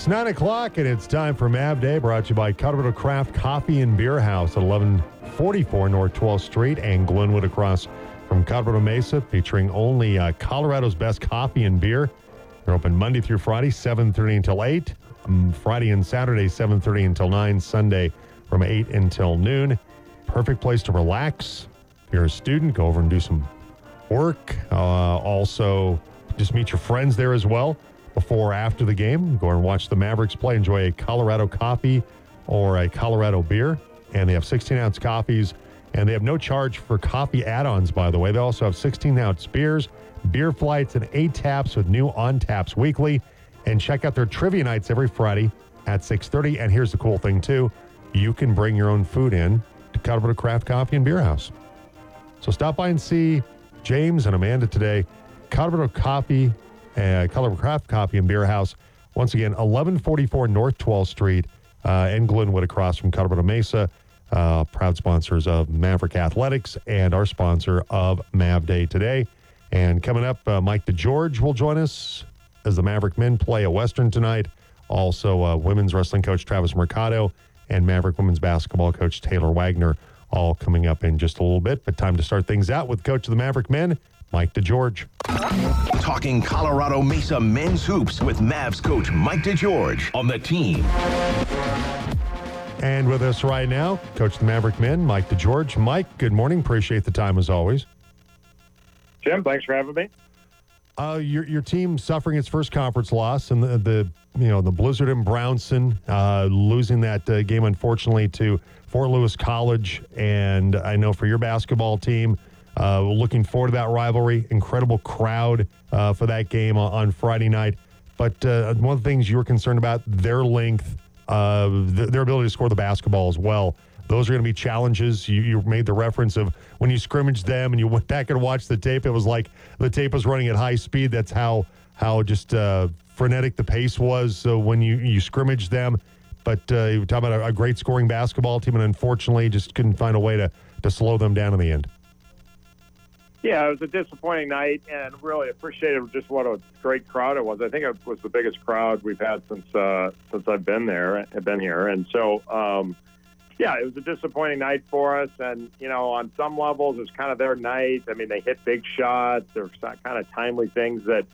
It's 9 o'clock and it's time for Mav Day brought to you by Colorado Craft Coffee and Beer House at 1144 North 12th Street and Glenwood across from Colorado Mesa featuring only uh, Colorado's best coffee and beer. They're open Monday through Friday, 7.30 until 8. Um, Friday and Saturday, 7.30 until 9. Sunday from 8 until noon. Perfect place to relax. If you're a student, go over and do some work. Uh, also, just meet your friends there as well before or after the game. Go and watch the Mavericks play. Enjoy a Colorado coffee or a Colorado beer. And they have 16 ounce coffees. And they have no charge for coffee add ons, by the way. They also have 16 ounce beers, beer flights, and eight taps with new on taps weekly. And check out their trivia nights every Friday at 6.30. And here's the cool thing, too. You can bring your own food in to Colorado Craft Coffee and Beer House. So stop by and see James and Amanda today. Colorado Coffee, uh, Colorado Craft Coffee and Beer House. Once again, 1144 North 12th Street uh, in Glenwood across from Colorado Mesa. Uh, proud sponsors of Maverick Athletics and our sponsor of Mav Day today. And coming up, uh, Mike DeGeorge will join us as the Maverick men play a Western tonight. Also, uh, women's wrestling coach Travis Mercado and Maverick women's basketball coach Taylor Wagner all coming up in just a little bit. But time to start things out with coach of the Maverick men, Mike DeGeorge. Talking Colorado Mesa men's hoops with Mavs coach Mike DeGeorge on the team. And with us right now, coach the Maverick men, Mike DeGeorge. Mike, good morning. Appreciate the time as always. Jim, thanks for having me. Uh, your your team suffering its first conference loss, and the, the you know the Blizzard and Brownson uh, losing that uh, game unfortunately to Fort Lewis College, and I know for your basketball team, uh, looking forward to that rivalry. Incredible crowd uh, for that game on, on Friday night, but uh, one of the things you were concerned about their length, th- their ability to score the basketball as well. Those are going to be challenges. You, you made the reference of when you scrimmaged them and you went back and watched the tape. It was like the tape was running at high speed. That's how how just uh, frenetic the pace was. So when you you scrimmaged them, but uh, you were talking about a, a great scoring basketball team, and unfortunately just couldn't find a way to to slow them down in the end. Yeah, it was a disappointing night, and really appreciated just what a great crowd it was. I think it was the biggest crowd we've had since uh, since I've been there, have been here, and so. Um, yeah, it was a disappointing night for us. And, you know, on some levels, it's kind of their night. I mean, they hit big shots. There were kind of timely things that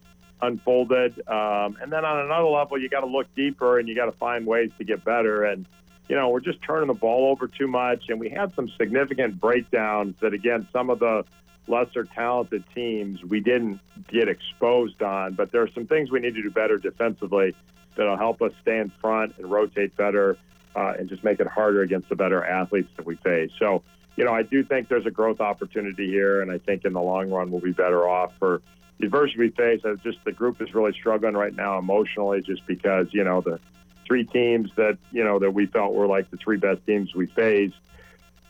unfolded. Um, and then on another level, you got to look deeper and you got to find ways to get better. And, you know, we're just turning the ball over too much. And we had some significant breakdowns that, again, some of the lesser talented teams we didn't get exposed on. But there are some things we need to do better defensively that'll help us stay in front and rotate better uh, and just make it harder against the better athletes that we face. So, you know, I do think there's a growth opportunity here, and I think in the long run we'll be better off for the adversity we face. Uh, just the group is really struggling right now emotionally, just because you know the three teams that you know that we felt were like the three best teams we faced.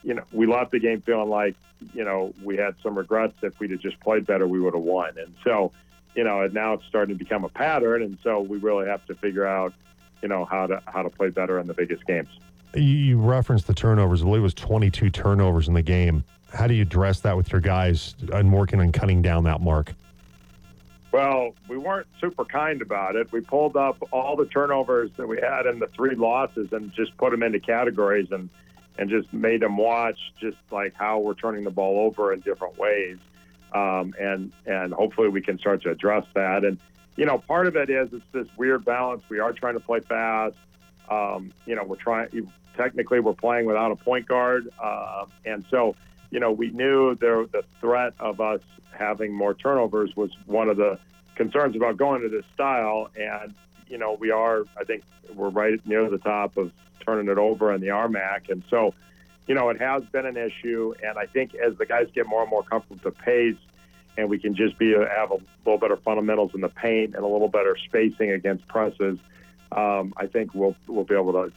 You know, we left the game feeling like you know we had some regrets. If we'd have just played better, we would have won. And so, you know, and now it's starting to become a pattern, and so we really have to figure out you know how to how to play better in the biggest games. You referenced the turnovers. I believe it was 22 turnovers in the game. How do you address that with your guys and working on cutting down that mark? Well, we weren't super kind about it. We pulled up all the turnovers that we had in the three losses and just put them into categories and and just made them watch just like how we're turning the ball over in different ways. Um, and and hopefully we can start to address that. And you know, part of it is it's this weird balance. We are trying to play fast. Um, you know, we're trying. Technically, we're playing without a point guard, uh, and so you know, we knew there the threat of us having more turnovers was one of the concerns about going to this style. And you know, we are. I think we're right near the top of turning it over in the RMAC, and so. You know, it has been an issue, and I think as the guys get more and more comfortable with the pace, and we can just be have a little better fundamentals in the paint and a little better spacing against presses, um, I think we'll we'll be able to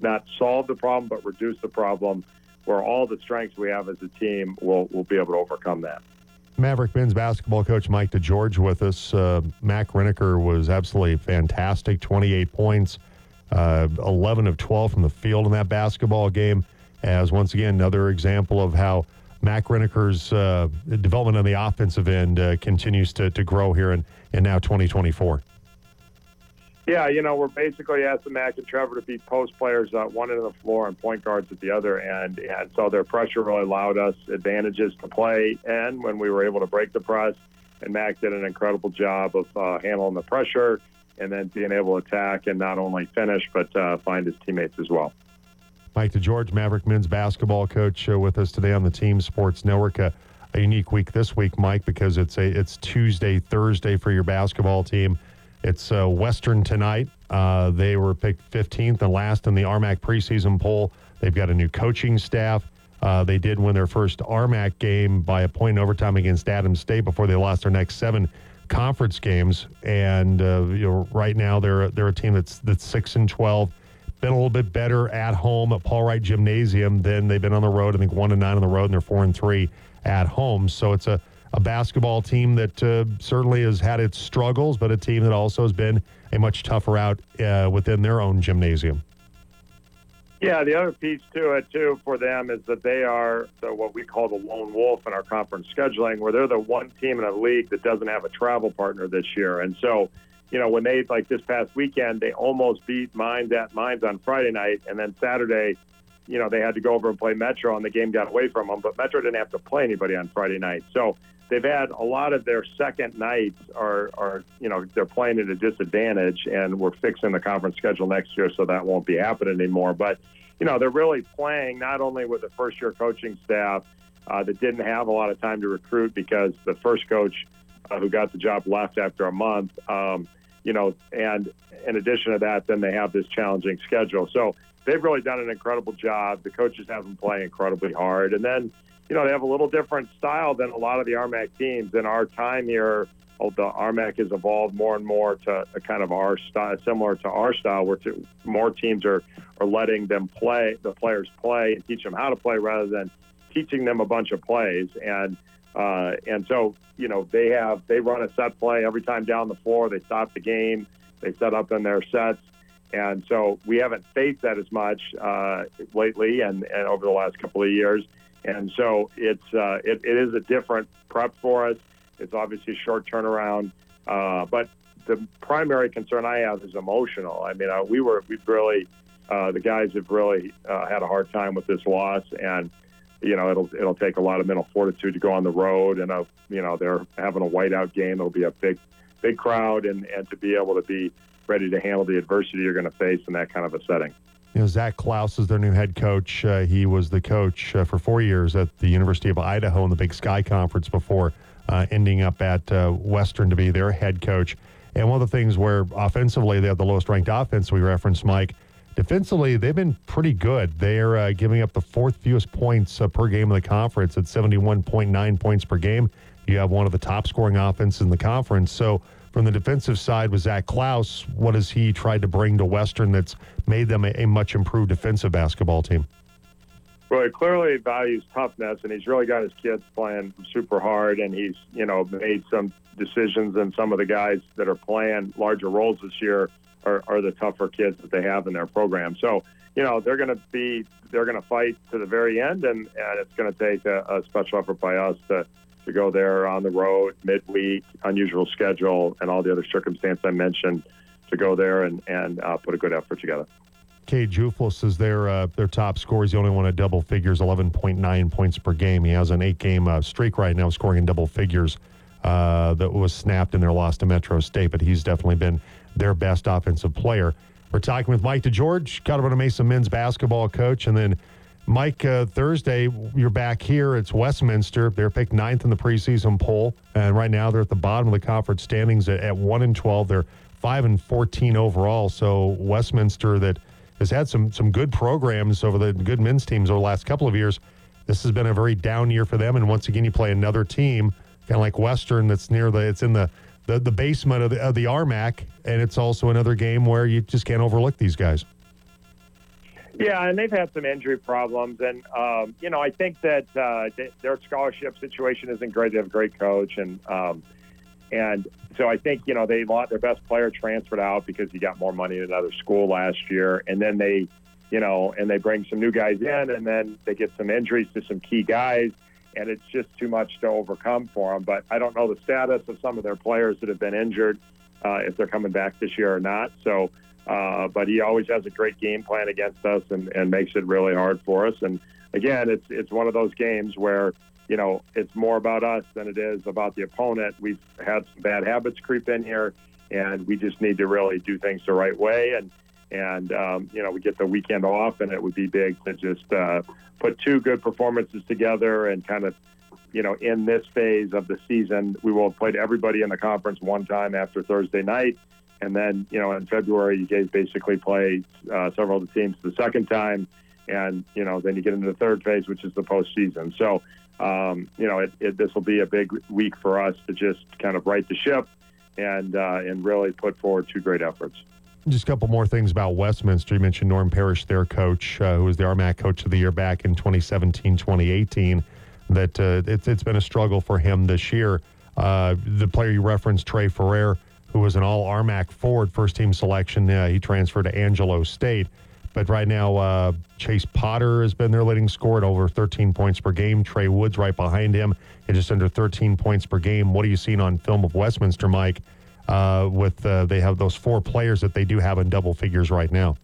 not solve the problem but reduce the problem. Where all the strengths we have as a team, we'll we'll be able to overcome that. Maverick men's basketball coach Mike DeGeorge with us. Uh, Mac Riniker was absolutely fantastic. 28 points, uh, 11 of 12 from the field in that basketball game. As once again another example of how Mac Riniker's uh, development on the offensive end uh, continues to, to grow here in, in now 2024. Yeah, you know, we're basically asking Mac and Trevor to be post players at one end of the floor and point guards at the other end. And so their pressure really allowed us advantages to play. And when we were able to break the press, and Mac did an incredible job of uh, handling the pressure and then being able to attack and not only finish, but uh, find his teammates as well. Mike DeGeorge, Maverick men's basketball coach, uh, with us today on the Team Sports Network. Uh, a unique week this week, Mike, because it's a it's Tuesday, Thursday for your basketball team. It's uh, Western tonight. Uh, they were picked 15th and last in the RMAC preseason poll. They've got a new coaching staff. Uh, they did win their first RMAC game by a point in overtime against Adams State before they lost their next seven conference games. And uh, you know, right now they're they're a team that's that's six and 12. Been a little bit better at home at Paul Wright Gymnasium than they've been on the road. I think one and nine on the road, and they're four and three at home. So it's a a basketball team that uh, certainly has had its struggles, but a team that also has been a much tougher out uh, within their own gymnasium. Yeah, the other piece to it too for them is that they are the, what we call the lone wolf in our conference scheduling, where they're the one team in a league that doesn't have a travel partner this year. And so, you know, when they like this past weekend, they almost beat Mines at Mines on Friday night, and then Saturday you know, they had to go over and play Metro, and the game got away from them. But Metro didn't have to play anybody on Friday night, so they've had a lot of their second nights are, are you know, they're playing at a disadvantage, and we're fixing the conference schedule next year, so that won't be happening anymore. But you know, they're really playing not only with the first-year coaching staff uh, that didn't have a lot of time to recruit because the first coach uh, who got the job left after a month. Um, you know, and in addition to that, then they have this challenging schedule. So they've really done an incredible job. The coaches have them playing incredibly hard. And then, you know, they have a little different style than a lot of the RMAC teams. In our time here, oh, the RMAC has evolved more and more to a kind of our style, similar to our style, where to, more teams are, are letting them play, the players play and teach them how to play rather than teaching them a bunch of plays. And, uh, and so, you know, they have, they run a set play every time down the floor. They stop the game. They set up in their sets and so we haven't faced that as much uh, lately and, and over the last couple of years. And so it's uh, it, it is a different prep for us. It's obviously a short turnaround, uh, but the primary concern I have is emotional. I mean, uh, we were we've really uh, the guys have really uh, had a hard time with this loss, and you know it'll it'll take a lot of mental fortitude to go on the road, and uh, you know they're having a whiteout game. It'll be a big big crowd, and and to be able to be ready to handle the adversity you're going to face in that kind of a setting. You know, Zac Claus is their new head coach. Uh, he was the coach uh, for four years at the University of Idaho in the Big Sky Conference before uh, ending up at uh, Western to be their head coach. And one of the things where offensively they have the lowest ranked offense we referenced, Mike. Defensively, they've been pretty good. They're uh, giving up the fourth fewest points uh, per game in the conference at 71.9 points per game. You have one of the top scoring offenses in the conference. So from the defensive side was Zac Claus, what has he tried to bring to Western that's made them a, a much improved defensive basketball team? Well, he clearly values toughness, and he's really got his kids playing super hard, and he's you know made some decisions, and some of the guys that are playing larger roles this year are, are the tougher kids that they have in their program. So you know they're going to be they're going to fight to the very end, and, and it's going to take a, a special effort by us to to go there on the road, midweek, unusual schedule, and all the other circumstances I mentioned to go there and, and uh, put a good effort together. Cade Juflis is their uh, their top scorer. He's the only one at double figures, 11.9 points per game. He has an eight game uh, streak right now, scoring in double figures. Uh, that was snapped in their loss to Metro State, but he's definitely been their best offensive player. We're talking with Mike DeGeorge, Colorado Mesa men's basketball coach, and then Mike, uh, Thursday, you're back here. It's Westminster. They're picked ninth in the preseason poll, and right now they're at the bottom of the conference standings at, at one and twelve. They're five and fourteen overall. So Westminster, that has had some some good programs over the good men's teams over the last couple of years. This has been a very down year for them, and once again, you play another team, kind of like Western, that's near the. It's in the the, the basement of the, of the RMAC, and it's also another game where you just can't overlook these guys. Yeah, and they've had some injury problems, and um, you know I think that uh, their scholarship situation isn't great. They have a great coach, and um, and so I think you know they let their best player transferred out because he got more money at another school last year, and then they, you know, and they bring some new guys in, and then they get some injuries to some key guys, and it's just too much to overcome for them. But I don't know the status of some of their players that have been injured. uh, if they're coming back this year or not. So, uh, but he always has a great game plan against us and, and makes it really hard for us. And again, it's it's one of those games where you know it's more about us than it is about the opponent. We've had some bad habits creep in here, and we just need to really do things the right way. And and um, you know we get the weekend off, and it would be big to just uh, put two good performances together and kind of you know, in this phase of the season, we will have played everybody in the conference one time after Thursday night. And then, you know, in February, you guys basically play uh, several of the teams the second time. And, you know, then you get into the third phase, which is the postseason. So, um, you know, it, it, this will be a big week for us to just kind of right the ship and, uh, and really put forward two great efforts. Just a couple more things about Westminster. You mentioned Norm Parrish, their coach, uh, who was the RMAC Coach of the Year back in 2017, 2018 that uh, it's, it's been a struggle for him this year. Uh, the player you referenced, Trey Ferrer, who was an all RMAC forward first team selection, uh, he transferred to Angelo State. But right now, uh, Chase Potter has been their leading scorer at over 13 points per game. Trey Woods right behind him at just under 13 points per game. What are you seeing on film of Westminster, Mike? Uh, with uh, they have those four players that they do have in double figures right now.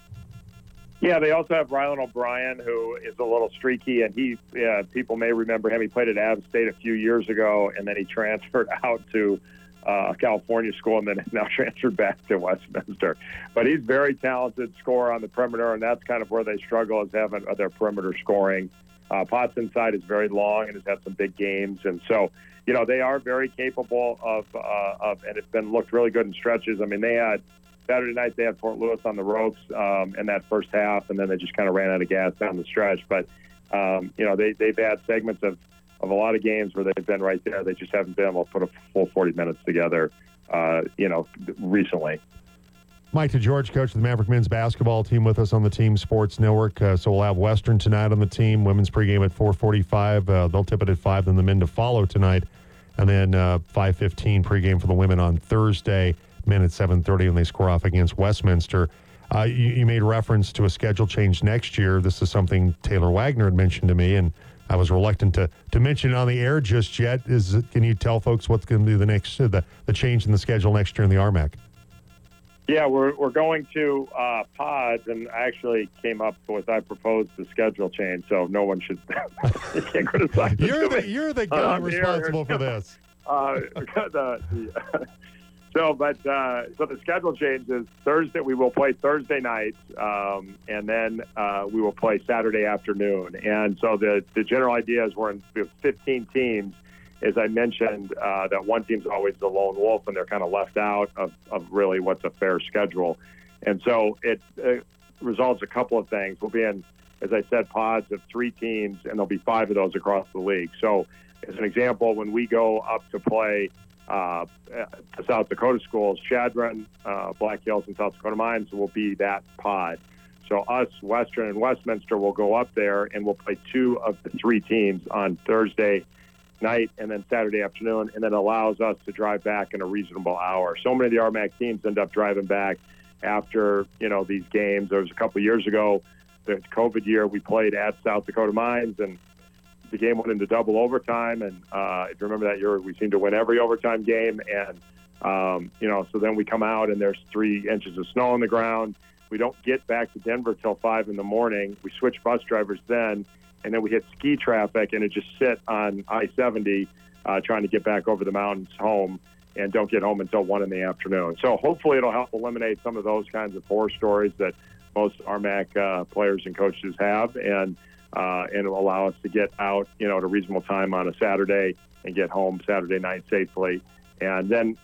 Yeah, they also have Rylan O'Brien, who is a little streaky, and he yeah, people may remember him. He played at App State a few years ago, and then he transferred out to uh, California school, and then now transferred back to Westminster. But he's very talented scorer on the perimeter, and that's kind of where they struggle is having their perimeter scoring. Uh, Potts inside is very long and has had some big games, and so you know they are very capable of uh, of, and it's been looked really good in stretches. I mean, they had Saturday night they had Fort Lewis on the ropes um, in that first half, and then they just kind of ran out of gas down the stretch. But um, you know they they've had segments of of a lot of games where they've been right there. They just haven't been able to put a full 40 minutes together. Uh, you know, recently. Mike DeGeorge, coach of the Maverick men's basketball team, with us on the Team Sports Network. Uh, so we'll have Western tonight on the team. Women's pregame at 4:45. Uh, they'll tip it at five. Then the men to follow tonight, and then 5:15 uh, pregame for the women on Thursday men at 7.30 when they score off against Westminster. Uh, you, you, made reference to a schedule change next year. This is something Taylor Wagner had mentioned to me, and I was reluctant to, to mention it on the air just yet. Is Can you tell folks what's going to be the next the, the change in the schedule next year in the RMAC? Yeah, we're, we're going to uh, pods, and I actually came up with I proposed the schedule change, so no one should you can't criticize. You're the you're the guy um, responsible here, for this. Uh, the, the, so, but uh, so the schedule changes. Thursday we will play Thursday night, um, and then uh, we will play Saturday afternoon. And so the the general idea is we're in we have 15 teams. As I mentioned, uh, that one team's always the lone wolf, and they're kind of left out of, of really what's a fair schedule. And so it, it results a couple of things. We'll be in, as I said, pods of three teams, and there'll be five of those across the league. So, as an example, when we go up to play uh, to South Dakota schools, Chadron, uh, Black Hills, and South Dakota Mines will be that pod. So us, Western and Westminster, will go up there and we'll play two of the three teams on Thursday night and then Saturday afternoon, and then allows us to drive back in a reasonable hour. So many of the RMAC teams end up driving back after you know these games. There was a couple years ago, the COVID year, we played at South Dakota Mines and the game went into double overtime, and uh, if you remember that year, we seemed to win every overtime game. And um, you know, so then we come out and there's three inches of snow on the ground. We don't get back to Denver till five in the morning. We switch bus drivers then, and then we hit ski traffic, and it just sit on I-70 uh, trying to get back over the mountains home, and don't get home until one in the afternoon. So hopefully, it'll help eliminate some of those kinds of horror stories that most RMAC uh, players and coaches have, and uh, and will allow us to get out, you know, at a reasonable time on a Saturday and get home Saturday night safely. And then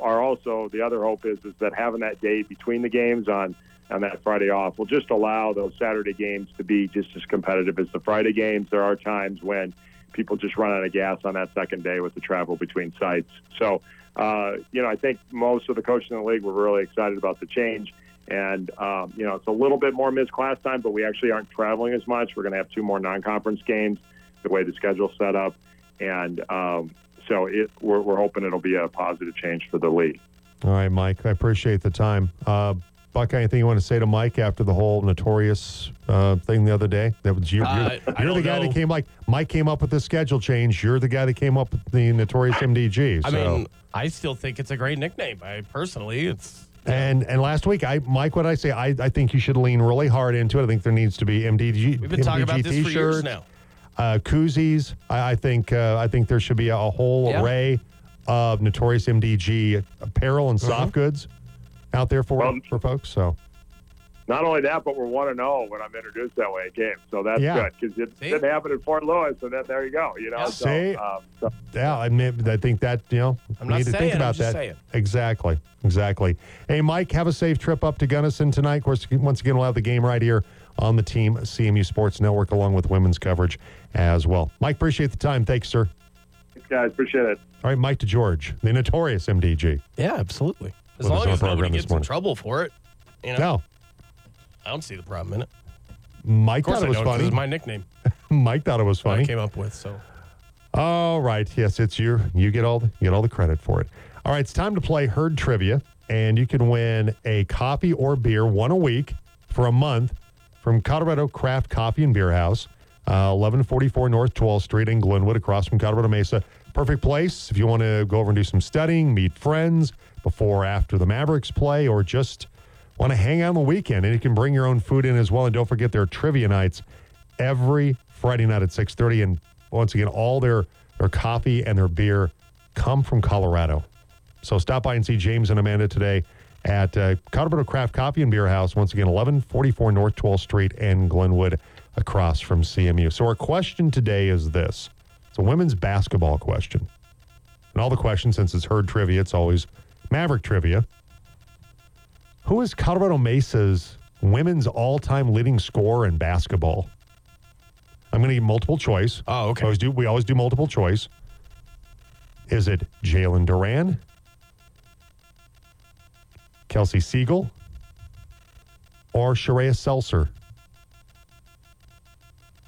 our also the other hope is is that having that day between the games on on that Friday off will just allow those Saturday games to be just as competitive as the Friday games. There are times when people just run out of gas on that second day with the travel between sites. So, uh, you know, I think most of the coaches in the league were really excited about the change. And, um, you know, it's a little bit more missed class time, but we actually aren't traveling as much. We're going to have two more non conference games the way the schedule's set up. And um, so it, we're, we're, hoping it'll be a positive change for the league. All right, Mike. I appreciate the time. Uh, Buckeye, anything you want to say to Mike after the whole notorious uh, thing the other day? That was you. Uh, you're you're the guy know. that came like Mike came up with the schedule change. You're the guy that came up with the notorious MDG. I mean, I still think it's a great nickname. I personally, it's And and last week, I Mike, what I say? I, I think you should lean really hard into it. I think there needs to be MDG. we've been talking about MDG this for years t-shirts, now. Uh, koozies. I, I think uh, I think there should be a, a whole Yeah. array of notorious MDG apparel and soft goods out there for Well- for folks. So Not only that, but we're one to zero when I'm introduced that way in games, so that's Yeah. good because it See? didn't happen in Fort Lewis, and then there you go. You know, Yeah. so, See? um, so yeah, I mean, I think that you know I'm we not need to saying, think I'm about just that. saying. Exactly, exactly. Hey, Mike, have a safe trip up to Gunnison tonight. Of course, once again, we'll have the game right here on the Team CMU Sports Network, along with women's coverage as well. Mike, appreciate the time. Thanks, sir. thanks, guys, appreciate it. All right, Mike DeGeorge, the notorious MDG. Yeah, absolutely. As long as the program nobody this gets in trouble for it, you know, No, I don't see the problem in it. Mike thought it was funny. It's my nickname. Mike thought it was that I funny. came up with. So All right, yes, it's you. You get all the, you get all the credit for it. All right, it's time to play herd trivia, and you can win a coffee or beer one a week for a month from Colorado Craft Coffee and Beer House, uh, 1144 North 12th Street in Glenwood, across from Colorado Mesa. Perfect place if you want to go over and do some studying, meet friends before or after the Mavericks play, or just want to hang out on the weekend. And you can bring your own food in as well. And don't forget their trivia nights every Friday night at 6:30. And once again, all their their coffee and their beer come from Colorado. So stop by and see James and Amanda today at uh, Colorado Craft Coffee and Beer House. Once again, 1144 North 12th Street in Glenwood, across from CMU. So our question today is this: It's a women's basketball question. And all the questions, since it's herd trivia, it's always Maverick trivia. Who is Colorado Mesa's women's all-time leading scorer in basketball? I'm going to give multiple choice. Oh, okay. We always do. We always do multiple choice. Is it Jalen Duran, Kelsey Siegel, or Sharia Seltzer?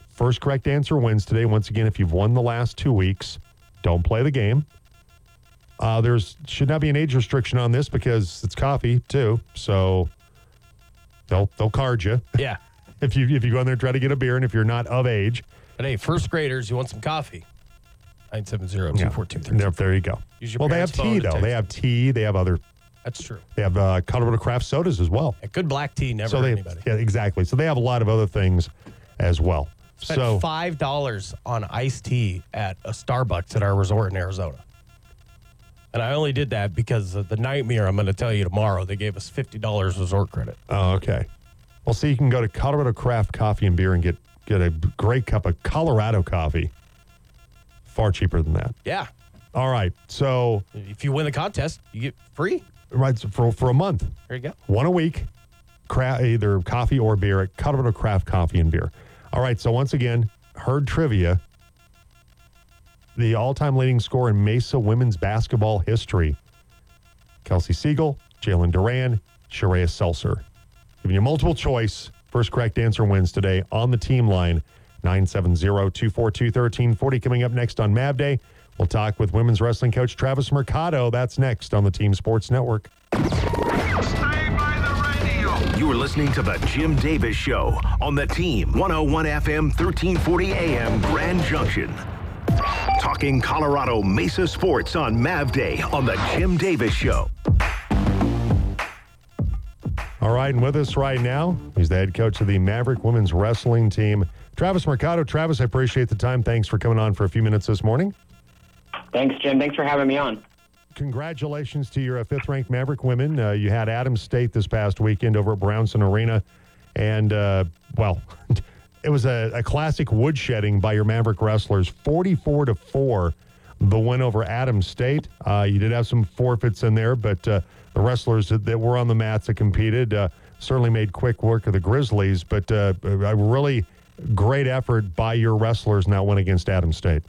First correct answer wins today. Once again, if you've won the last two weeks, don't play the game. Uh, there's should not be an age restriction on this because it's coffee too. So they'll they'll card you yeah. if you if you go in there and try to get a beer, and if you're not of age, But hey, first graders, you want some coffee? 970 yeah, 242 there, there you go. Use your Well, they have parents' phone tea to though. text They have tea. They have other. That's true. They have uh, Colorado craft sodas as well. A good black tea never so hurt they anybody. yeah exactly. So they have a lot of other things as well. Spent so five dollars on iced tea at a Starbucks at our resort in Arizona. And I only did that because of the nightmare I'm going to tell you tomorrow. They gave us fifty dollars resort credit. oh, okay. Well, see, you can go to Colorado Craft Coffee and Beer and get get a great cup of Colorado coffee. Far cheaper than that. Yeah, All right. So if you win the contest, you get free. right so for for a month. There you go. one a week, cra- either coffee or beer at Colorado Craft Coffee and Beer. All right, so once again, herd trivia. The all-time leading scorer in Mesa women's basketball history: Kelsey Siegel, Jalen Duran, Sharia Seltzer. Giving you multiple choice. First correct answer wins today on the team line. 970-242-1340 coming up next on Mav Day. We'll talk with women's wrestling coach Travis Mercado. That's next on the Team Sports Network. You're listening to the Jim Davis Show on the Team 101 FM 1340 AM Grand Junction. Talking Colorado Mesa sports on Mav Day on the Jim Davis Show. All right, and with us right now, he's the head coach of the Maverick women's wrestling team, Travis Mercado. Travis, I appreciate the time. Thanks for coming on for a few minutes this morning. Thanks, Jim. Thanks for having me on. Congratulations to your uh, fifth ranked Maverick women. Uh, you had Adams State this past weekend over at Brownson Arena. And, uh, well, it was a, a classic woodshedding by your Maverick wrestlers 44 to 4, the win over Adams State. Uh, you did have some forfeits in there, but uh, the wrestlers that, that were on the mats that competed uh, certainly made quick work of the Grizzlies. But uh, a really great effort by your wrestlers that win against Adams State.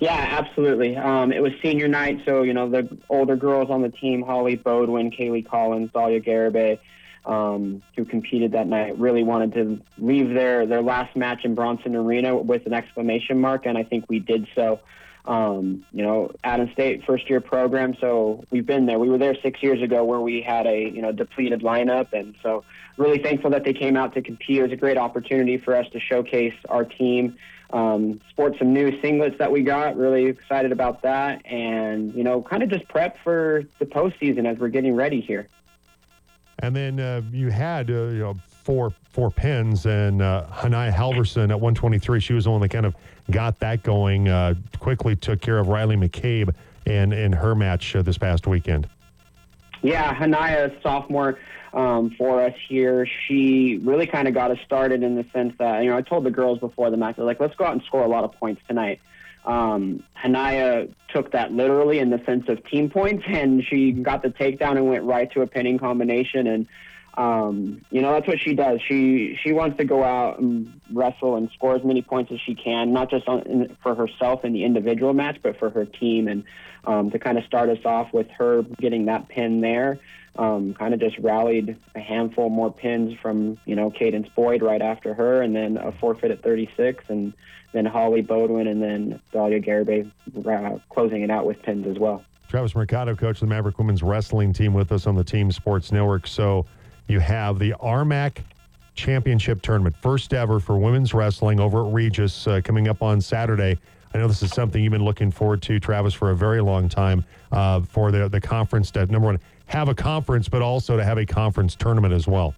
Yeah, absolutely. Um, it was senior night, so you know the older girls on the team, Holly Bodwin, Kaylee Collins, Dahlia Garibay, um, who competed that night, really wanted to leave their their last match in Brownson Arena with an exclamation mark, and I think we did so. Um, you know, Adam State first year program, so we've been there. We were there six years ago where we had a you know depleted lineup, and so really thankful that they came out to compete. It was a great opportunity for us to showcase our team. Um, sport some new singlets that we got. Really excited about that, and you know, kind of just prep for the postseason as we're getting ready here. And then uh, you had uh, you know four four pins, and uh, Hanaya Halverson at 123. She was the one that kind of got that going. Uh, quickly took care of Riley McCabe in in her match uh, this past weekend. Yeah, Hanaya, sophomore um, for us here. She really kind of got us started in the sense that, you know, I told the girls before the match, like, let's go out and score a lot of points tonight. Um, Hanaya took that literally in the sense of team points, and she got the takedown and went right to a pinning combination. And um, you know that's what she does. She she wants to go out and wrestle and score as many points as she can, not just on, for herself in the individual match, but for her team. And um, to kind of start us off with her getting that pin there, um, kind of just rallied a handful more pins from you know Cadence Boyd right after her, and then a forfeit at 36, and then Holly Bodwin, and then Dahlia Garibay uh, closing it out with pins as well. Travis Mercado, coach of the Maverick Women's Wrestling Team, with us on the Team Sports Network. So you have the RMAC Championship Tournament, first ever for women's wrestling over at Regis, uh, coming up on Saturday. I know this is something you've been looking forward to, Travis, for a very long time uh, for the, the conference to, number one, have a conference, but also to have a conference tournament as well.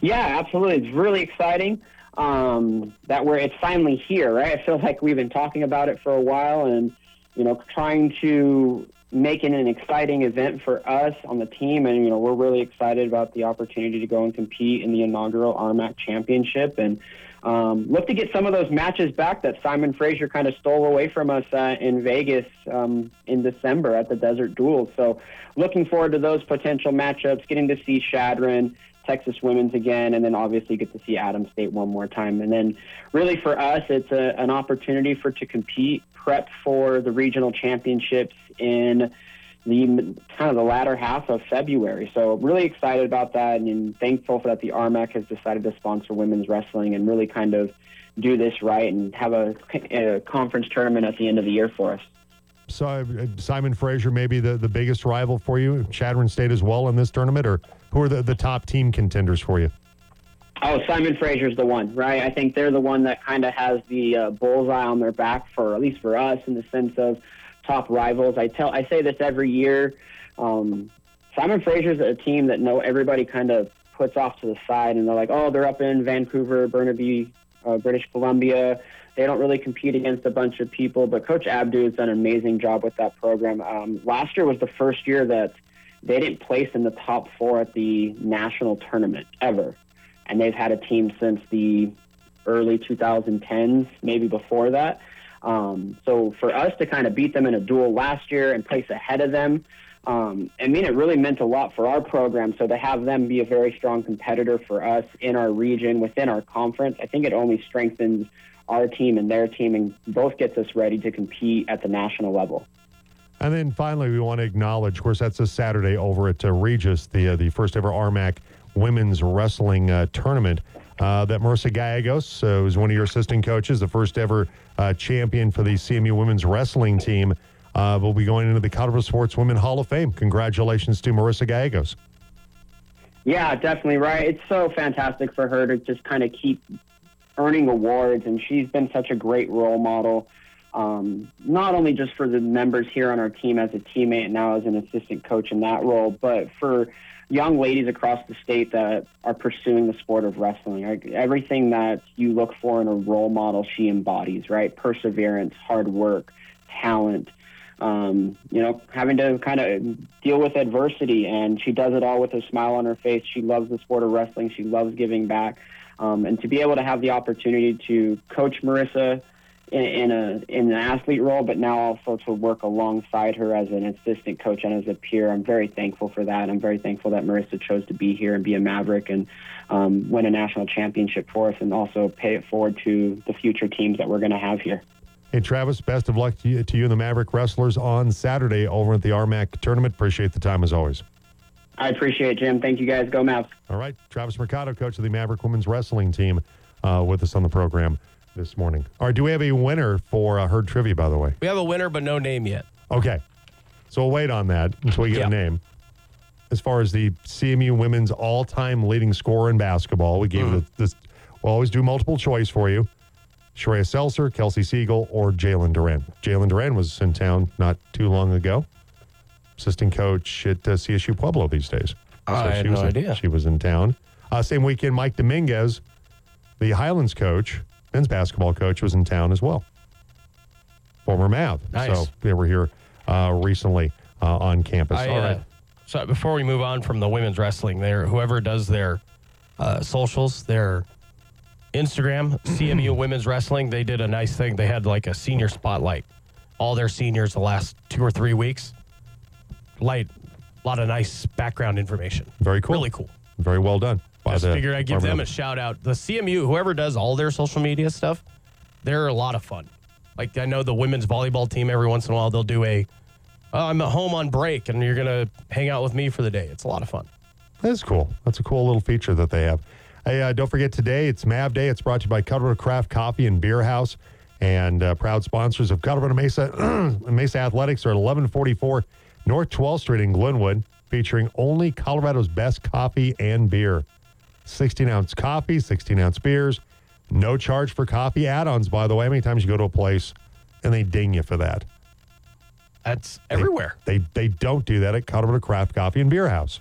Yeah, absolutely. It's really exciting um, that we're it's finally here, right? I feel like we've been talking about it for a while, and you know, trying to make it an exciting event for us on the team. And, you know, we're really excited about the opportunity to go and compete in the inaugural RMAC championship and um, look to get some of those matches back that Simon Fraser kind of stole away from us uh, in Vegas um, in December at the Desert Duels. So looking forward to those potential matchups, getting to see Chadron, Texas Women's again, and then obviously get to see Adam State one more time. And then really for us, it's a, an opportunity for to compete, prep for the regional championships in the kind of the latter half of February. So really excited about that and thankful that the RMAC has decided to sponsor women's wrestling and really kind of do this right and have a, a conference tournament at the end of the year for us. So uh, Simon Fraser maybe the, the biggest rival for you, Chadron State as well in this tournament, or who are the, the top team contenders for you? Oh, Simon Fraser's the one, right? I think they're the one that kind of has the uh, bullseye on their back for at least for us in the sense of top rivals. I tell I say this every year. Um, Simon Fraser's a team that know everybody kind of puts off to the side, and they're like, oh, they're up in Vancouver, Burnaby, uh, British Columbia. They don't really compete against a bunch of people, but Coach Abdou has done an amazing job with that program. Um, last year was the first year that they didn't place in the top four at the national tournament ever, and they've had a team since the early 2010s, maybe before that. Um, so for us to kind of beat them in a dual last year and place ahead of them, um, I mean, it really meant a lot for our program. So to have them be a very strong competitor for us in our region, within our conference, I think it only strengthens our team and their team and both gets us ready to compete at the national level. And then finally, we want to acknowledge, of course, that's a Saturday over at uh, Regis, the uh, the first ever RMAC women's wrestling uh, tournament uh, that Marissa Gallegos uh, was one of your assistant coaches, the first ever uh, champion for the CMU women's wrestling team, uh, will be going into the Colorado Sports Women Hall of Fame. Congratulations to Marissa Gallegos. Yeah, definitely right. It's so fantastic for her to just kind of keep earning awards, and she's been such a great role model. Um, not only just for the members here on our team as a teammate and now as an assistant coach in that role, but for young ladies across the state that are pursuing the sport of wrestling. Everything that you look for in a role model, she embodies, right? Perseverance, hard work, talent, um, you know, having to kind of deal with adversity. And she does it all with a smile on her face. She loves the sport of wrestling. She loves giving back. Um, and to be able to have the opportunity to coach Marissa in, in, a in an athlete role, but now also to work alongside her as an assistant coach and as a peer. I'm very thankful for that. I'm very thankful that Marissa chose to be here and be a Maverick and um, win a national championship for us, and also pay it forward to the future teams that we're going to have here. Hey, Travis, best of luck to you, to you and the Maverick Wrestlers on Saturday over at the RMAC tournament. Appreciate the time as always. I appreciate it, Jim. Thank you guys. Go Mavs. All right. Travis Mercado, coach of the Maverick women's wrestling team, uh, with us on the program this morning. All right, do we have a winner for uh, herd trivia? By the way, We have a winner, but no name yet. okay. So we'll wait on that until we get Yeah. a name. As far as the CMU women's all-time leading scorer in basketball, we gave Mm-hmm. the, this. We'll always do multiple choice for you. Shreya Seltzer, Kelsey Siegel, or Jalen Duran. Jalen Duran was in town not too long ago. Assistant coach at uh, CSU Pueblo these days. I had she was no in- idea. She was in town. Uh, same weekend, Mike Dominguez, the Highlands coach, men's basketball coach, was in town as well. Former Mav. Nice. So they were here uh, recently uh, on campus. I, All uh. So before we move on from the women's wrestling, there, whoever does their uh, socials, their Instagram, CMU Women's Wrestling, they did a nice thing. They had like a senior spotlight. All their seniors the last two or three weeks. Light, a lot of nice background information. Very cool. Really cool. Very well done. The figured I'd give them a shout out. The CMU, whoever does all their social media stuff, they're a lot of fun. Like I know the women's volleyball team every once in a while they'll do a oh, I'm at home on break and you're gonna hang out with me for the day. It's a lot of fun. That's cool. That's a cool little feature that they have. Hey, uh, don't forget today, it's MAV Day. It's brought to you by Colorado Craft Coffee and Beer House and uh, proud sponsors of Colorado Mesa, Mesa Athletics are at 1144 North 12th Street in Glenwood, featuring only Colorado's best coffee and beer. 16 ounce coffee, 16 ounce beers. No charge for coffee add ons, by the way. How many times you go to a place and they ding you for that? That's everywhere. They, they don't do that at Colorado Craft Coffee and Beer House.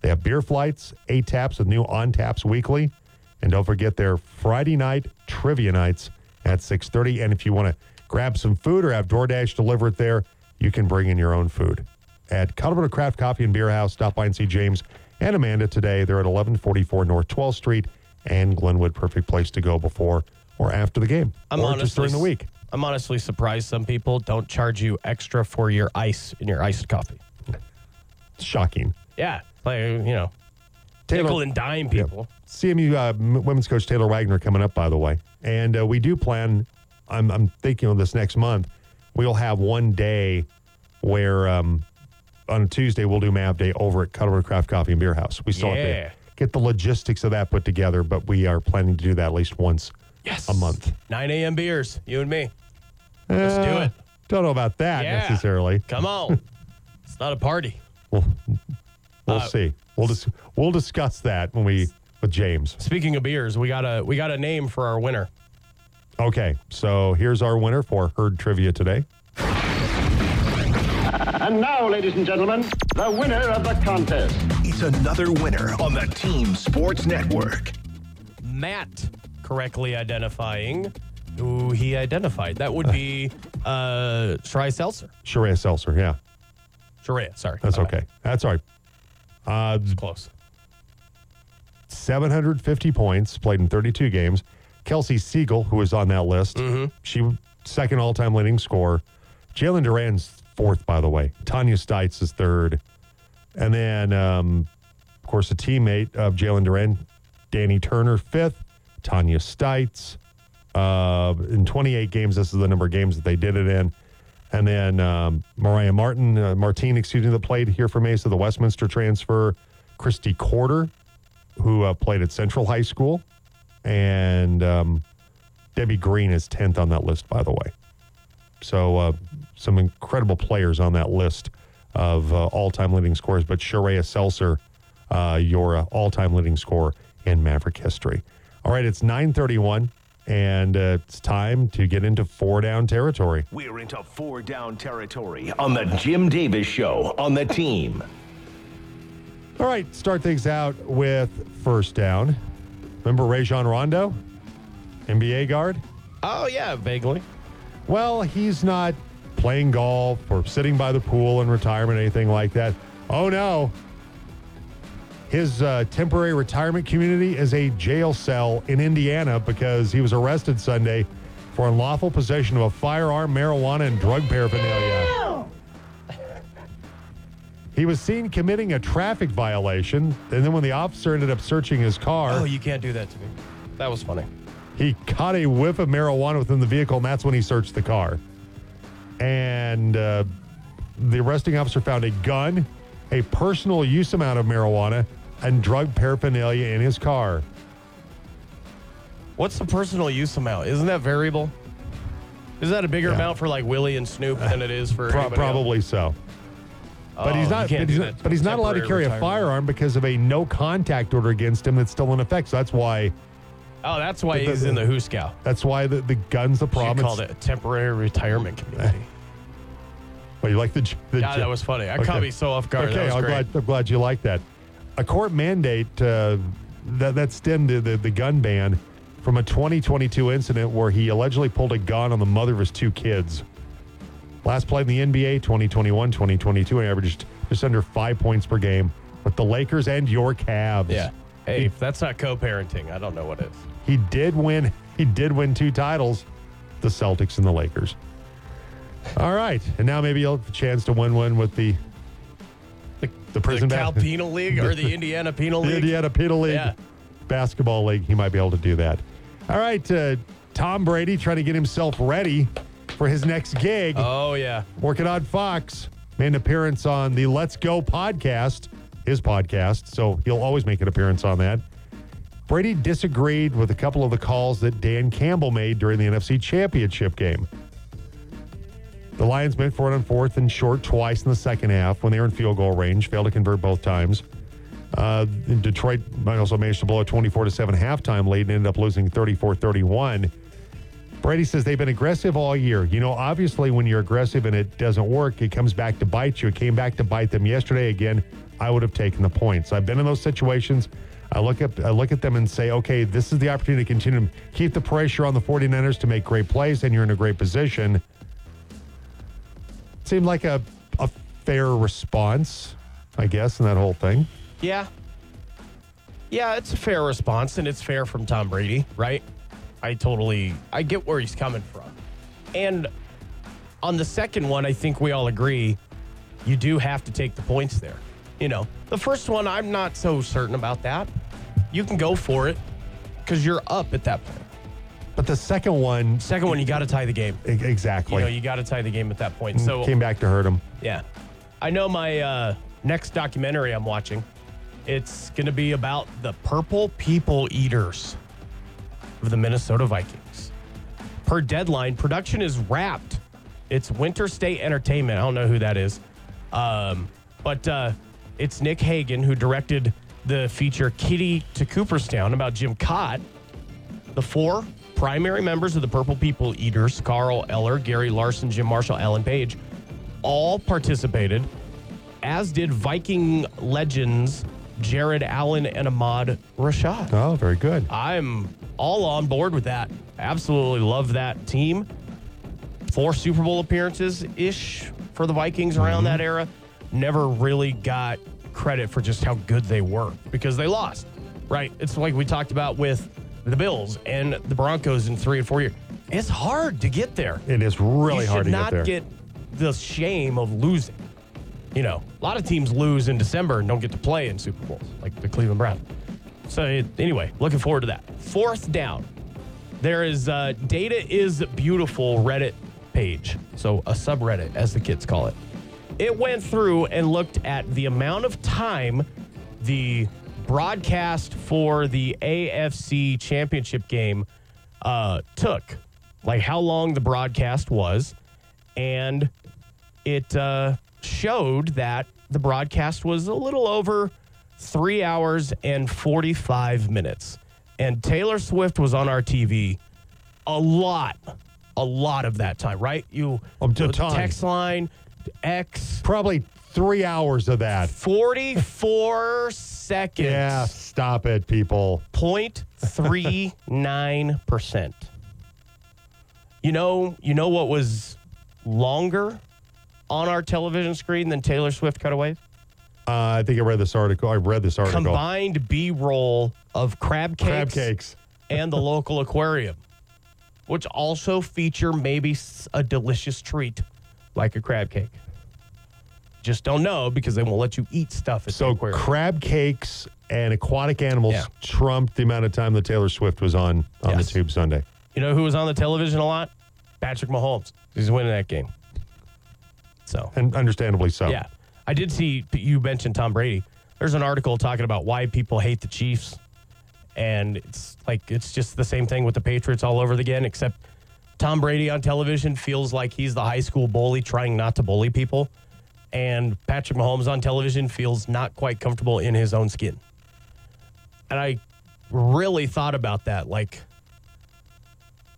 They have beer flights, eight taps with new on taps weekly. And don't forget their Friday night trivia nights at 6.30. And if you want to grab some food or have DoorDash deliver it there, you can bring in your own food. At Colorado Craft Coffee and Beer House, stop by and see James and Amanda today. They're at 1144 North 12th Street and Glenwood. Perfect place to go before or after the game. I'm or honestly just during the week. I'm honestly surprised some people don't charge you extra for your ice in your iced coffee. It's shocking. Yeah. Like you know, Taylor- nickel and dime people. CMU uh, women's coach Taylor Wagner coming up, by the way. And uh, we do plan, I'm, I'm thinking of this next month, we'll have one day where um, on Tuesday we'll do MAV Day over at Colorado Craft Coffee and Beer House. We still have to get the logistics of that put together, but we are planning to do that at least once Yes. a month. 9 a.m. beers, you and me. Let's do Uh, it. Don't know about that Yeah. necessarily. Come on. it's not a party. We'll, we'll Uh, see. We'll, dis- we'll discuss that when we with James. Speaking of beers, we got a we got a name for our winner. Okay, so here's our winner for Herd Trivia today. And now, ladies and gentlemen, the winner of the contest. It's another winner on the Team Sports Network. Matt correctly identifying who he identified. That would be uh Shrai Seltzer. Sharia Seltzer, yeah. Sharia, sorry. That's My bad. okay. That's all right. Uh, It's close. 750 points, played in 32 games. Kelsey Siegel, who is on that list, she second all-time leading scorer. Jalen Duran's fourth, by the way. Tanya Stites is third, and then, um, of course, a teammate of Jalen Duran, Danny Turner, fifth. Tanya Stites. Uh, in 28 games, this is the number of games that they did it in. And then um, Mariah Martin, uh, Martine, excuse me, that played here for Mesa, the Westminster transfer. Christy Corder, who uh, played at Central High School. And um, Debbie Green is 10th on that list, by the way. So uh, some incredible players on that list of uh, all-time leading scorers. But Sharia Seltzer, uh, your uh, all-time leading scorer in Maverick history. All right, it's 931, and uh, it's time to get into four-down territory. We're into four down territory on the Jim Davis Show on the team. All right, start things out with first down. Remember Rajon Rondo, NBA guard? Oh yeah, vaguely. Well, he's not playing golf or sitting by the pool in retirement, anything like that. Oh no. His uh, temporary retirement community is a jail cell in Indiana because he was arrested Sunday for unlawful possession of a firearm, marijuana, and drug paraphernalia. He was seen committing a traffic violation, and then when the officer ended up searching his car, Oh, you can't do that to me. That was funny. He caught a whiff of marijuana within the vehicle, and that's when he searched the car. And uh, the arresting officer found a gun, a personal use amount of marijuana, and drug paraphernalia in his car. What's the personal use amount? Isn't that variable? Is that a bigger Yeah. amount for like Willie and Snoop than it is for Pro- anybody else? probably so. But Oh, he's not. But he's not, but he's not allowed to carry a firearm because of a no contact order against him that's still in effect. So that's why. Oh, that's why The- the- he's in the Hooskow. That's why the, the gun's the She problem. called it a temporary retirement community. Well, you like the. j- the God, j- that was funny. I caught me so off guard. Okay, that was I'm great. glad, I'm glad you like that. A court mandate uh, that that stemmed the, the gun ban from a 2022 incident where he allegedly pulled a gun on the mother of his two kids. Last played in the NBA 2021 2022 and averaged just under five points per game with the Lakers and your Cavs. Yeah. Hey, if that's not co-parenting, I don't know what is. He did win. He did win two titles, the Celtics and the Lakers. All right, and now maybe he'll have a chance to win one with the the, the prison the Cal bas- Penal League or the Indiana Penal League. the? Indiana Penal League Yeah. basketball league. He might be able to do that. All right, uh, Tom Brady trying to get himself ready for his next gig, Oh yeah. working on Fox. Made an appearance on the Let's Go podcast, his podcast, so he'll always make an appearance on that. Brady disagreed with a couple of the calls that Dan Campbell made during the NFC Championship game. The Lions went for it on fourth and short twice in the second half when they were in field goal range, failed to convert both times. Uh, Detroit also managed to blow a 24 to 7 halftime lead and ended up losing 34 31. Brady says they've been aggressive all year. You know, obviously, when you're aggressive and it doesn't work, it comes back to bite you. It came back to bite them yesterday again. I would have taken the points. I've been in those situations. I look up, I look at them and say, okay, this is the opportunity to continue to keep the pressure on the 49ers to make great plays, and you're in a great position. Seemed like a, a fair response, I guess, in that whole thing. Yeah. Yeah, it's a fair response and it's fair from Tom Brady, right? I totally I get where he's coming from. And on the second one, I think we all agree you do have to take the points there. You know, the first one I'm not so certain about that. You can go for it cuz you're up at that point. But the second one, Second one you got to tie the game. e- exactly, You know, you got to tie the game at that point. So came back to hurt him. Yeah. I know my uh, next documentary I'm watching. It's going to be about the purple people eaters of the Minnesota Vikings. Per deadline, production is wrapped. It's Winter State Entertainment. I don't know who that is. Um, but uh, it's Nick Hagan who directed the feature Kitty to Cooperstown about Jim Cott. The four primary members of the Purple People Eaters, Carl Eller, Gary Larsen, Jim Marshall, Alan Page, all participated, as did Viking legends Jared Allen and Ahmad Rashad. Oh, very good. I'm all on board with that. Absolutely love that team. Four Super Bowl appearances ish for the Vikings around mm-hmm. that era. Never really got credit for just how good they were because they lost, right? It's like we talked about with the Bills and the Broncos in three and four years. It's hard to get there It is really hard to get there. Not get the shame of losing. You know, a lot of teams lose in December and don't get to play in Super Bowls, like the Cleveland Browns. So it- anyway, looking forward to that. Fourth down, there is uh, data is beautiful Reddit page, so a subreddit as the kids call it. It went through and looked at the amount of time the broadcast for the AFC Championship game uh, took, like how long the broadcast was, and it uh, showed that the broadcast was a little over three hours and 45 minutes. And Taylor Swift was on our TV a lot, a lot of that time, right? You the time. text line, X, Probably three hours of that. 44 seconds. Yeah, stop it, people. 0.39%. You know, you know what was longer on our television screen than Taylor Swift cutaways? Uh, I think I read this article. I read this article. Combined B-roll of crab cakes, Crab cakes. and the local aquarium, which also feature maybe a delicious treat like a crab cake. Just don't know because they won't let you eat stuff at the So aquarium. crab cakes and aquatic animals Yeah. trumped the amount of time that Taylor Swift was on on Yes. the Tube Sunday. You know who was on the television a lot? Patrick Mahomes. He's winning that game. So, And understandably so. yeah. I did see you mentioned Tom Brady. There's an article talking about why people hate the Chiefs. And it's like it's just the same thing with the Patriots all over again, except Tom Brady on television feels like he's the high school bully trying not to bully people. And Patrick Mahomes on television feels not quite comfortable in his own skin. And I really thought about that. Like,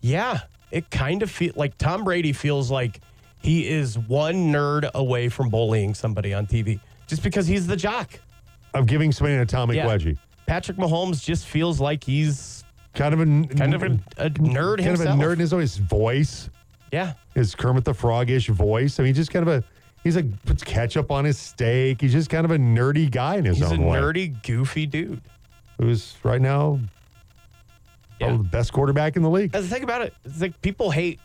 yeah, it kind of feels like Tom Brady feels like he is one nerd away from bullying somebody on TV just because he's the jock. Of giving somebody an atomic Yeah. wedgie. Patrick Mahomes just feels like he's Kind of a kind of a, a nerd kind himself. of a nerd in his own his voice, Yeah. his Kermit the Frog-ish voice. I mean, just kind of a he's like puts ketchup on his steak. He's just kind of a nerdy guy in his He's own way. He's a nerdy, goofy dude. Who's right now Yeah. the best quarterback in the league. That's the thing about it. It's like people hate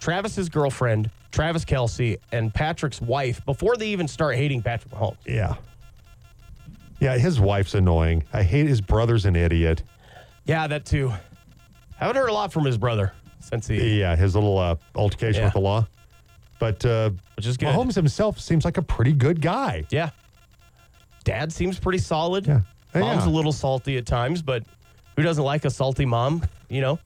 Travis's girlfriend, Travis Kelce, and Patrick's wife before they even start hating Patrick Mahomes. Yeah. Yeah, his wife's annoying. I hate his brother's an idiot. Yeah, that too. Haven't heard a lot from his brother since he, Yeah, his little uh, altercation Yeah. with the law. But uh, which is good. Mahomes himself seems like a pretty good guy. Yeah. Dad seems pretty solid. Yeah. Mom's Yeah. a little salty at times, but who doesn't like a salty mom? You know,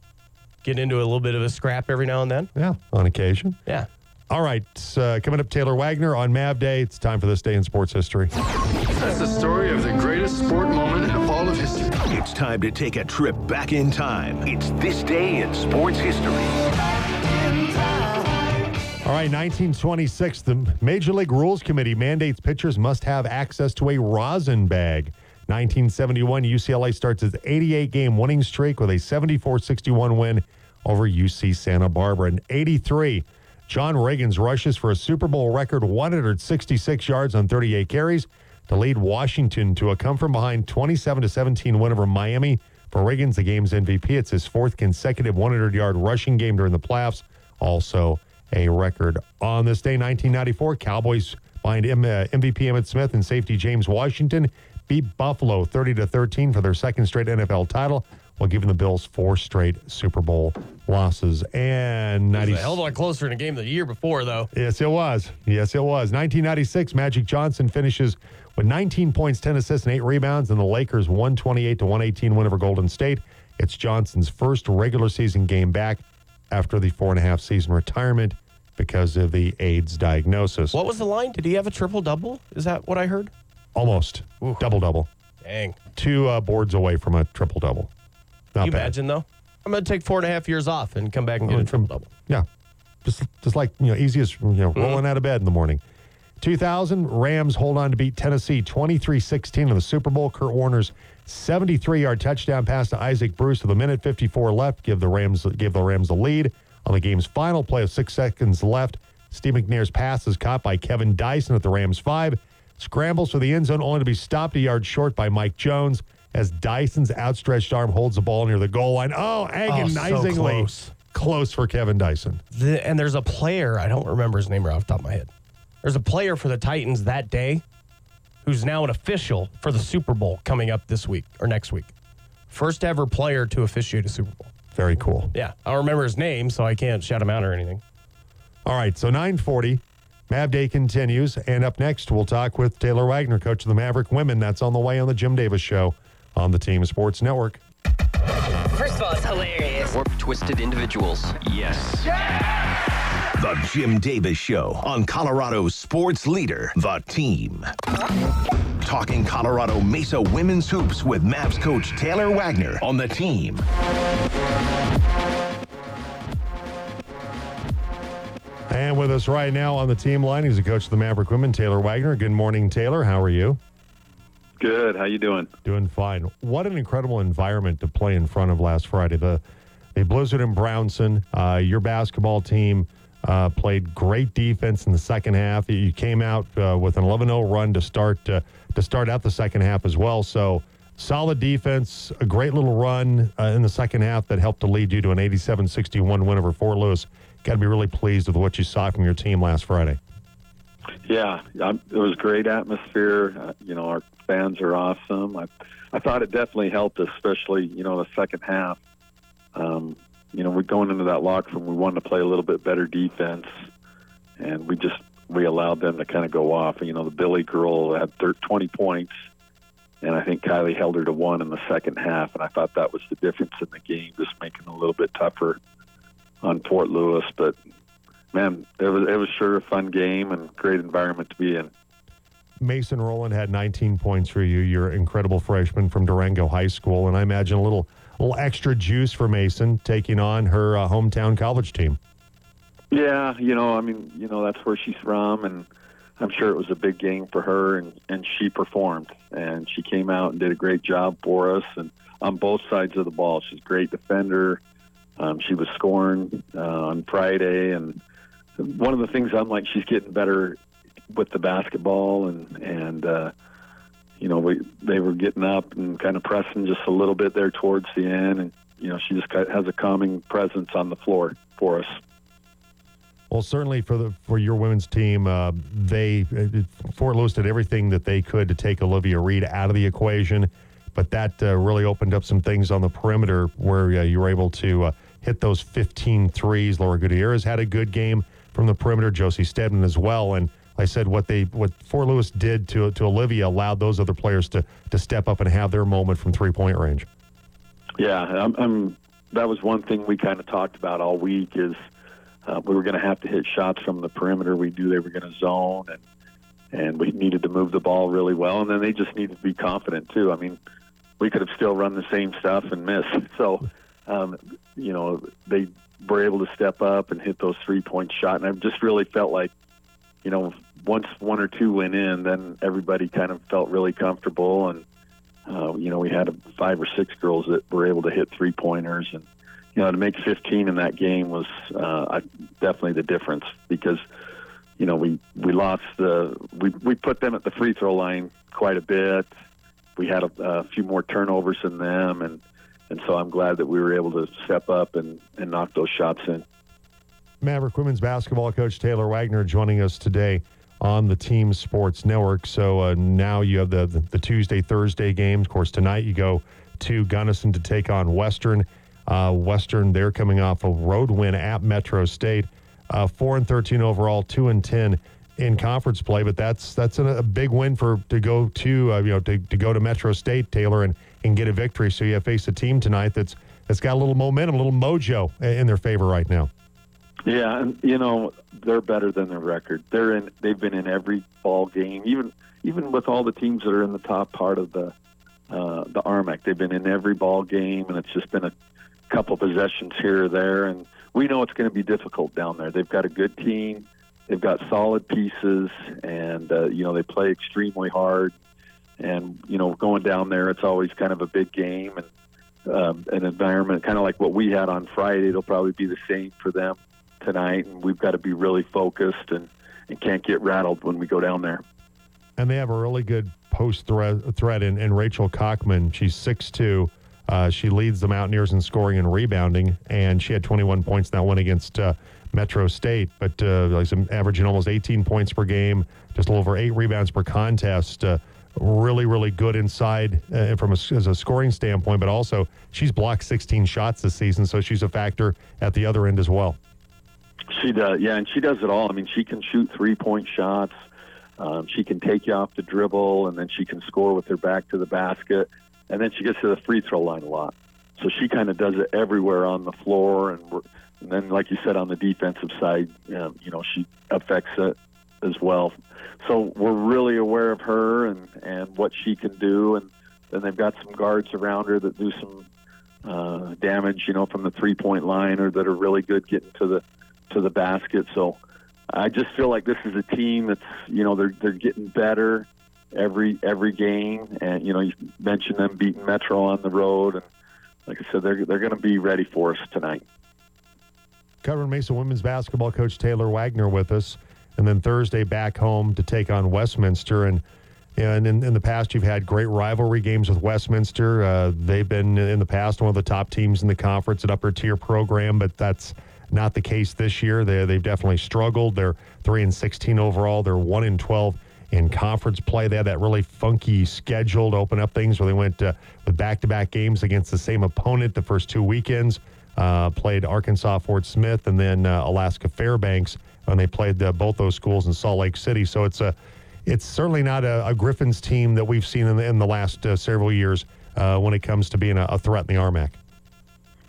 get into a little bit of a scrap every now and then. Yeah, on occasion. Yeah. All right, uh, coming up, Taylor Wagner on Mav Day. It's time for this day in sports history. That's the story of the greatest sport moment in all of history. It's time to take a trip back in time. It's this day in sports history. All right, 1926, the Major League Rules Committee mandates pitchers must have access to a rosin bag. 1971, UCLA starts its 88 game winning streak with a 74 61 win over UC Santa Barbara. In 83, John Riggins rushes for a Super Bowl record 166 yards on 38 carries to lead Washington to a come from behind 27 to 17 win over Miami. For Riggins the game's MVP. It's his fourth consecutive 100 yard rushing game during the playoffs. Also, a record on this day, 1994. Cowboys find M- uh, MVP Emmitt Smith and safety James Washington beat Buffalo 30 to 13 for their second straight NFL title, while giving the Bills four straight Super Bowl losses. And It 90. was a hell of a lot closer in a game the year before, though. Yes, it was. Yes, it was. 1996, Magic Johnson finishes with 19 points, 10 assists, and 8 rebounds, and the Lakers 128 to 118 win over Golden State. It's Johnson's first regular season game back after the four and a half season retirement because of the AIDS diagnosis. What was the line? Did he have a triple double? Is that what I heard? Almost double double. Dang. Two uh, boards away from a triple double. Not you bad. imagine, though? I'm going to take four and a half years off and come back and get a triple double. Yeah. Just just like, you know, easy as, you know, rolling out of bed in the morning. 2000, Rams hold on to beat Tennessee 23-16 in the Super Bowl. Kurt Warner's 73-yard touchdown pass to Isaac Bruce with a minute 54 left give the Rams give the Rams the lead. On the game's final play of 6 seconds left, Steve McNair's pass is caught by Kevin Dyson at the Rams 5. Scrambles for the end zone only to be stopped a yard short by Mike Jones as Dyson's outstretched arm holds the ball near the goal line. Oh, oh agonizingly close. close for Kevin Dyson. The, and there's a player, I don't remember his name right off the top of my head. There's a player for the Titans that day who's now an official for the Super Bowl coming up this week or next week. First ever player to officiate a Super Bowl. Very cool. Yeah. I don't remember his name, so I can't shout him out or anything. All right, so 940. Mav Day continues. And up next, we'll talk with Taylor Wagner, coach of the Maverick women. That's on the way on the Jim Davis Show on the Team Sports Network. First of all, it's hilarious. Warped twisted individuals. Yes. The Jim Davis Show on Colorado's sports leader, The Team. Talking Colorado Mesa women's hoops with Mavs coach Taylor Wagner on The Team. And with us right now on the team line, he's the coach of the Maverick women, Taylor Wagner. Good morning, Taylor. How are you? Good. How you doing? Doing fine. What an incredible environment to play in front of last Friday. The the Blizzard and Brownson, uh, your basketball team uh, played great defense in the second half. You came out uh, with an 11-0 run to start uh, to start out the second half as well. So solid defense, a great little run uh, in the second half that helped to lead you to an 87-61 win over Fort Lewis. Got to be really pleased with what you saw from your team last Friday. Yeah, um, it was great atmosphere. Uh, you know, our fans are awesome. I, I thought it definitely helped, especially you know the second half. Um, you know, we're going into that locker room. We wanted to play a little bit better defense, and we just we allowed them to kind of go off. You know, the Billy girl had thir- 20 points, and I think Kylie held her to one in the second half, and I thought that was the difference in the game, just making it a little bit tougher on Fort Lewis. But man, it was it was sure a fun game and great environment to be in. Mason Rowland had 19 points for you. You're an incredible freshman from Durango High School, and I imagine a little little extra juice for Mason taking on her uh, hometown college team. Yeah, you know, I mean, you know, that's where she's from, and I'm sure it was a big game for her, and and she performed, and she came out and did a great job for us, and on both sides of the ball, she's a great defender. Um, she was scoring uh, on Friday, and one of the things I'm like, she's getting better with the basketball, and and uh, you know, we they were getting up and kind of pressing just a little bit there towards the end, and you know, she just has a calming presence on the floor for us. Well, certainly for the for your women's team, uh, they Fort Lewis did everything that they could to take Olivia Reed out of the equation, but that uh, really opened up some things on the perimeter where uh, you were able to uh, hit those 15 threes. Laura Gutierrez had a good game from the perimeter. Josie Stedman as well, and I said what they what Fort Lewis did to to Olivia allowed those other players to to step up and have their moment from three point range. Yeah, I'm, I'm, that was one thing we kind of talked about all week is uh, we were going to have to hit shots from the perimeter. We knew they were going to zone, and and we needed to move the ball really well. And then they just needed to be confident too. I mean, we could have still run the same stuff and missed. So, um, you know, they were able to step up and hit those three point shot. And I just really felt like, you know, once one or two went in, then everybody kind of felt really comfortable. And uh, you know, we had five or six girls that were able to hit three pointers and you know, to make 15 in that game was uh, definitely the difference because, you know, we, we lost the, we, we put them at the free throw line quite a bit. We had a, a few more turnovers than them. And, and so I'm glad that we were able to step up and, and knock those shots in. Maverick women's basketball coach Taylor Wagner joining us today on the Team Sports Network. So uh, now you have the, the, the Tuesday, Thursday games. Of course, tonight you go to Gunnison to take on Western. Uh, Western, they're coming off a road win at Metro State, uh, four and thirteen overall, two and ten in conference play. But that's that's a, a big win for to go to uh, you know to, to go to Metro State, Taylor, and and get a victory. So you have faced a team tonight that's that's got a little momentum, a little mojo in their favor right now. Yeah, and you know they're better than their record. They're in. They've been in every ball game, even even with all the teams that are in the top part of the uh, the RMAC. They've been in every ball game, and it's just been a couple possessions here or there, and we know it's going to be difficult down there. They've got a good team, they've got solid pieces, and uh, you know they play extremely hard. And you know, going down there, it's always kind of a big game and um, an environment, kind of like what we had on Friday. It'll probably be the same for them tonight, and we've got to be really focused and, and can't get rattled when we go down there. And they have a really good post threat, in, in Rachel Cockman. She's six two uh, she leads the Mountaineers in scoring and rebounding, and she had 21 points in that one against uh, Metro State, but uh, like some averaging almost 18 points per game, just a little over eight rebounds per contest. Uh, really, really good inside uh, from a, as a scoring standpoint, but also she's blocked 16 shots this season, so she's a factor at the other end as well. She does, yeah, and she does it all. I mean, she can shoot three point shots. Um, she can take you off the dribble, and then she can score with her back to the basket and then she gets to the free throw line a lot. So she kind of does it everywhere on the floor, and, and then, like you said, on the defensive side, um, you know, she affects it as well. So we're really aware of her and and what she can do, and then they've got some guards around her that do some uh, damage, you know, from the three point line, or that are really good getting to the to the basket. So I just feel like this is a team that's, you know, they're they're getting better every every game. And you know, you mentioned them beating Metro on the road, and like I said, they're they're going to be ready for us tonight. Colorado Mesa women's basketball coach Taylor Wagner with us, and then Thursday back home to take on Westminster and. And in, in the past, you've had great rivalry games with Westminster. Uh, they've been in the past one of the top teams in the conference, an upper tier program, but that's not the case this year. They, they've definitely struggled. They're three and sixteen overall. They're one and twelve in conference play. They had that really funky schedule to open up things where they went uh, with back to back games against the same opponent the first two weekends. Uh, played Arkansas Fort Smith and then uh, Alaska Fairbanks, and they played both those schools in Salt Lake City. So it's a it's certainly not a, a Griffins team that we've seen in the, in the last uh, several years uh, when it comes to being a, a threat in the RMAC.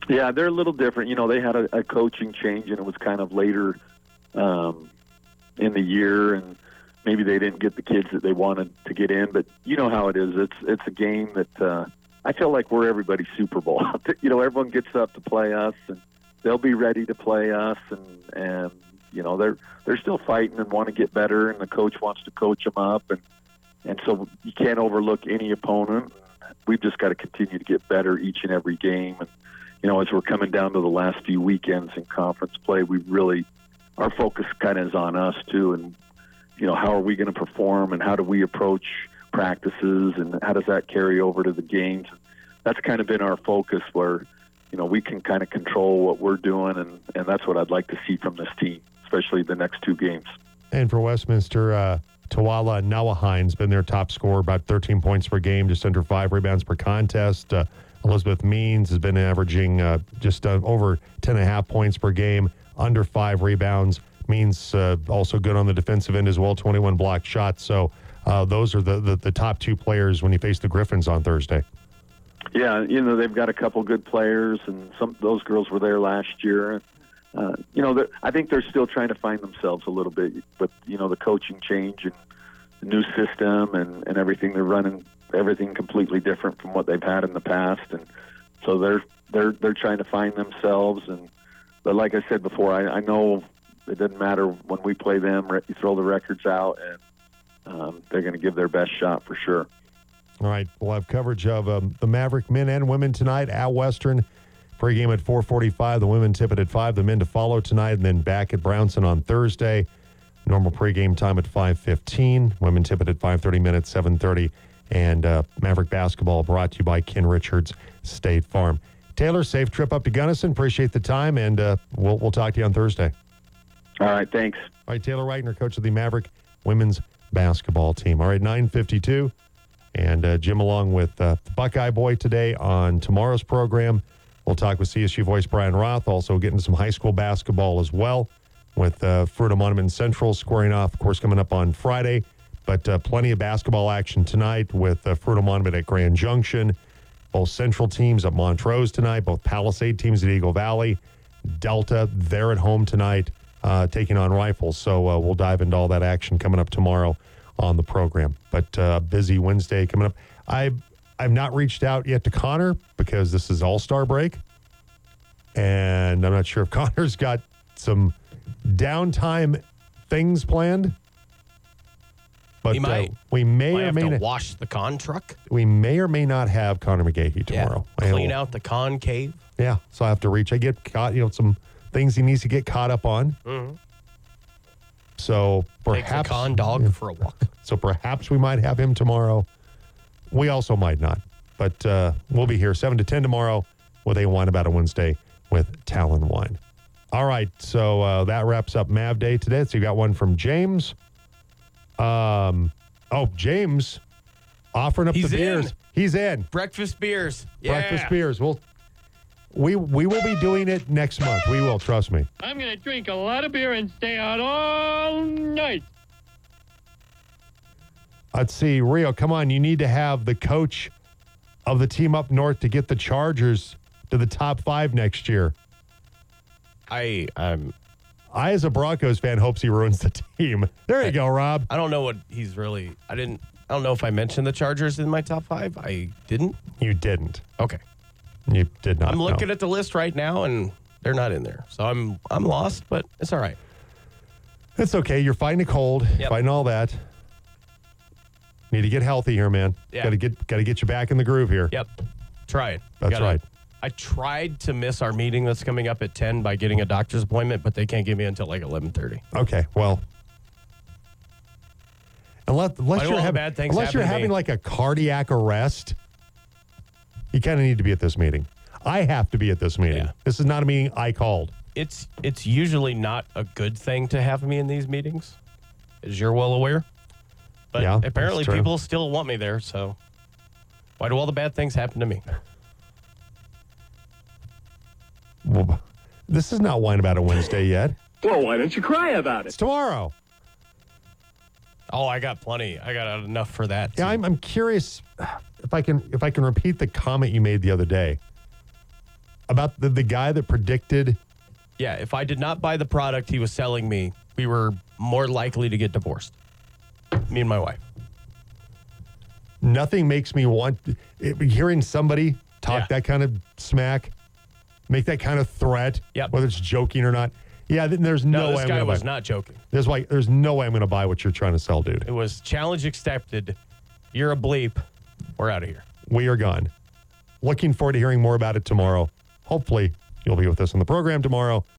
Yeah, they're a little different. You know, they had a, a coaching change, and it was kind of later um, in the year, and maybe they didn't get the kids that they wanted to get in. But you know how it is. It's it's a game that uh, I feel like we're everybody's Super Bowl. you know, everyone gets up to play us, and they'll be ready to play us, and and you know they're they're still fighting and want to get better, and the coach wants to coach them up, and and so you can't overlook any opponent. We've just got to continue to get better each and every game, and you know as we're coming down to the last few weekends in conference play, we really our focus kind of is on us too, and you know how are we going to perform, and how do we approach practices, and how does that carry over to the games? That's kind of been our focus where you know we can kind of control what we're doing, and and that's what I'd like to see from this team especially the next two games. And for Westminster, uh, Tawala Nawahine's been their top scorer, about 13 points per game, just under five rebounds per contest. Uh, Elizabeth Means has been averaging uh, just uh, over 10 and a half points per game, under five rebounds. Means uh, also good on the defensive end as well, 21 block shots. So uh, those are the, the, the top two players when you face the Griffins on Thursday. Yeah, you know they've got a couple good players, and some those girls were there last year uh, you know, I think they're still trying to find themselves a little bit. But you know, the coaching change and the new system and, and everything they're running, everything completely different from what they've had in the past, and so they're they're they're trying to find themselves. And but like I said before, I, I know it doesn't matter when we play them. You throw the records out, and um, they're going to give their best shot for sure. All right, we'll have coverage of um, the Maverick men and women tonight at Western. Pre-game at 4:45. The women tip it at five. The men to follow tonight, and then back at Brownson on Thursday. Normal pregame time at 5:15. Women tip it at 5:30 minutes, 7:30, and uh, Maverick basketball brought to you by Ken Richards State Farm. Taylor, safe trip up to Gunnison. Appreciate the time, and uh, we'll we'll talk to you on Thursday. All right, thanks. All right, Taylor Reitner, coach of the Maverick women's basketball team. All right, 9:52, and uh, Jim along with uh, the Buckeye Boy today on tomorrow's program. We'll talk with CSU voice Brian Roth, also getting some high school basketball as well, with uh, Fruita Monument Central squaring off, of course, coming up on Friday. But uh, plenty of basketball action tonight with uh, Fruita Monument at Grand Junction. Both Central teams at Montrose tonight, both Palisade teams at Eagle Valley. Delta, they're at home tonight, uh, taking on Rifles. So uh, we'll dive into all that action coming up tomorrow on the program. But uh, busy Wednesday coming up. I I've not reached out yet to Connor because this is All Star break. And I'm not sure if Connor's got some downtime things planned. But he might. Uh, we may might or have may to not. wash the con truck. We may or may not have Connor McGahee tomorrow. Yeah. Clean out the con cave. Yeah. So I have to reach. I get caught, you know, some things he needs to get caught up on. Mhm. So Take perhaps the con dog for a walk. So perhaps we might have him tomorrow. We also might not. But uh, we'll be here 7 to 10 tomorrow with a Wine About a Wednesday with Talon Wine. All right. So uh, that wraps up Mav Day today. So you got one from James. Um, oh, James offering up He's the beers. in. He's in. Breakfast beers. Breakfast Yeah. beers. We'll, we, we will be doing it next month. We will. Trust me. I'm going to drink a lot of beer and stay out all night. Let's see, Rio, come on. You need to have the coach of the team up north to get the Chargers to the top five next year. I um I, as a Broncos fan, hopes he ruins the team. There you go, Rob. I don't know what he's really. I didn't. I don't know if I mentioned the Chargers in my top five. I didn't. You didn't. Okay. You did not. I'm looking know. at the list right now, and they're not in there. So I'm I'm lost, but it's all right. It's okay. You're fighting a cold, Yep. fighting all that. Need to get healthy here, man. Yeah. Got to get got to get you back in the groove here. Yep. Try it. That's right. I tried to miss our meeting that's coming up at 10 by getting a doctor's appointment, but they can't give me until like 11:30. Okay. Well, unless, unless you're having bad things unless happen you're to me? having like a cardiac arrest, you kind of need to be at this meeting. I have to be at this meeting. Yeah. This is not a meeting I called. It's it's usually not a good thing to have me in these meetings, as you're well aware. But Yeah, that's apparently true. people still want me there, so why do all the bad things happen to me? Well, this is not wine about a Wednesday yet. Well, why don't you cry about It's it? tomorrow. Oh, I got plenty. I got enough for that. Yeah. I'm, I'm curious if I can if I can repeat the comment you made the other day about the, the guy that predicted yeah. If I did not buy the product he was selling me, we were more likely to get divorced. Me and my wife. nothing makes me want it, hearing somebody talk Yeah. that kind of smack, make that kind of threat, Yep. whether it's joking or not. Yeah, then there's no, No, way this I'm guy was buy. not joking. There's like there's no way I'm going to buy what you're trying to sell, dude. It was challenge accepted. You're a bleep. We're out of here. We are gone. Looking forward to hearing more about it tomorrow. Hopefully, you'll be with us on the program tomorrow.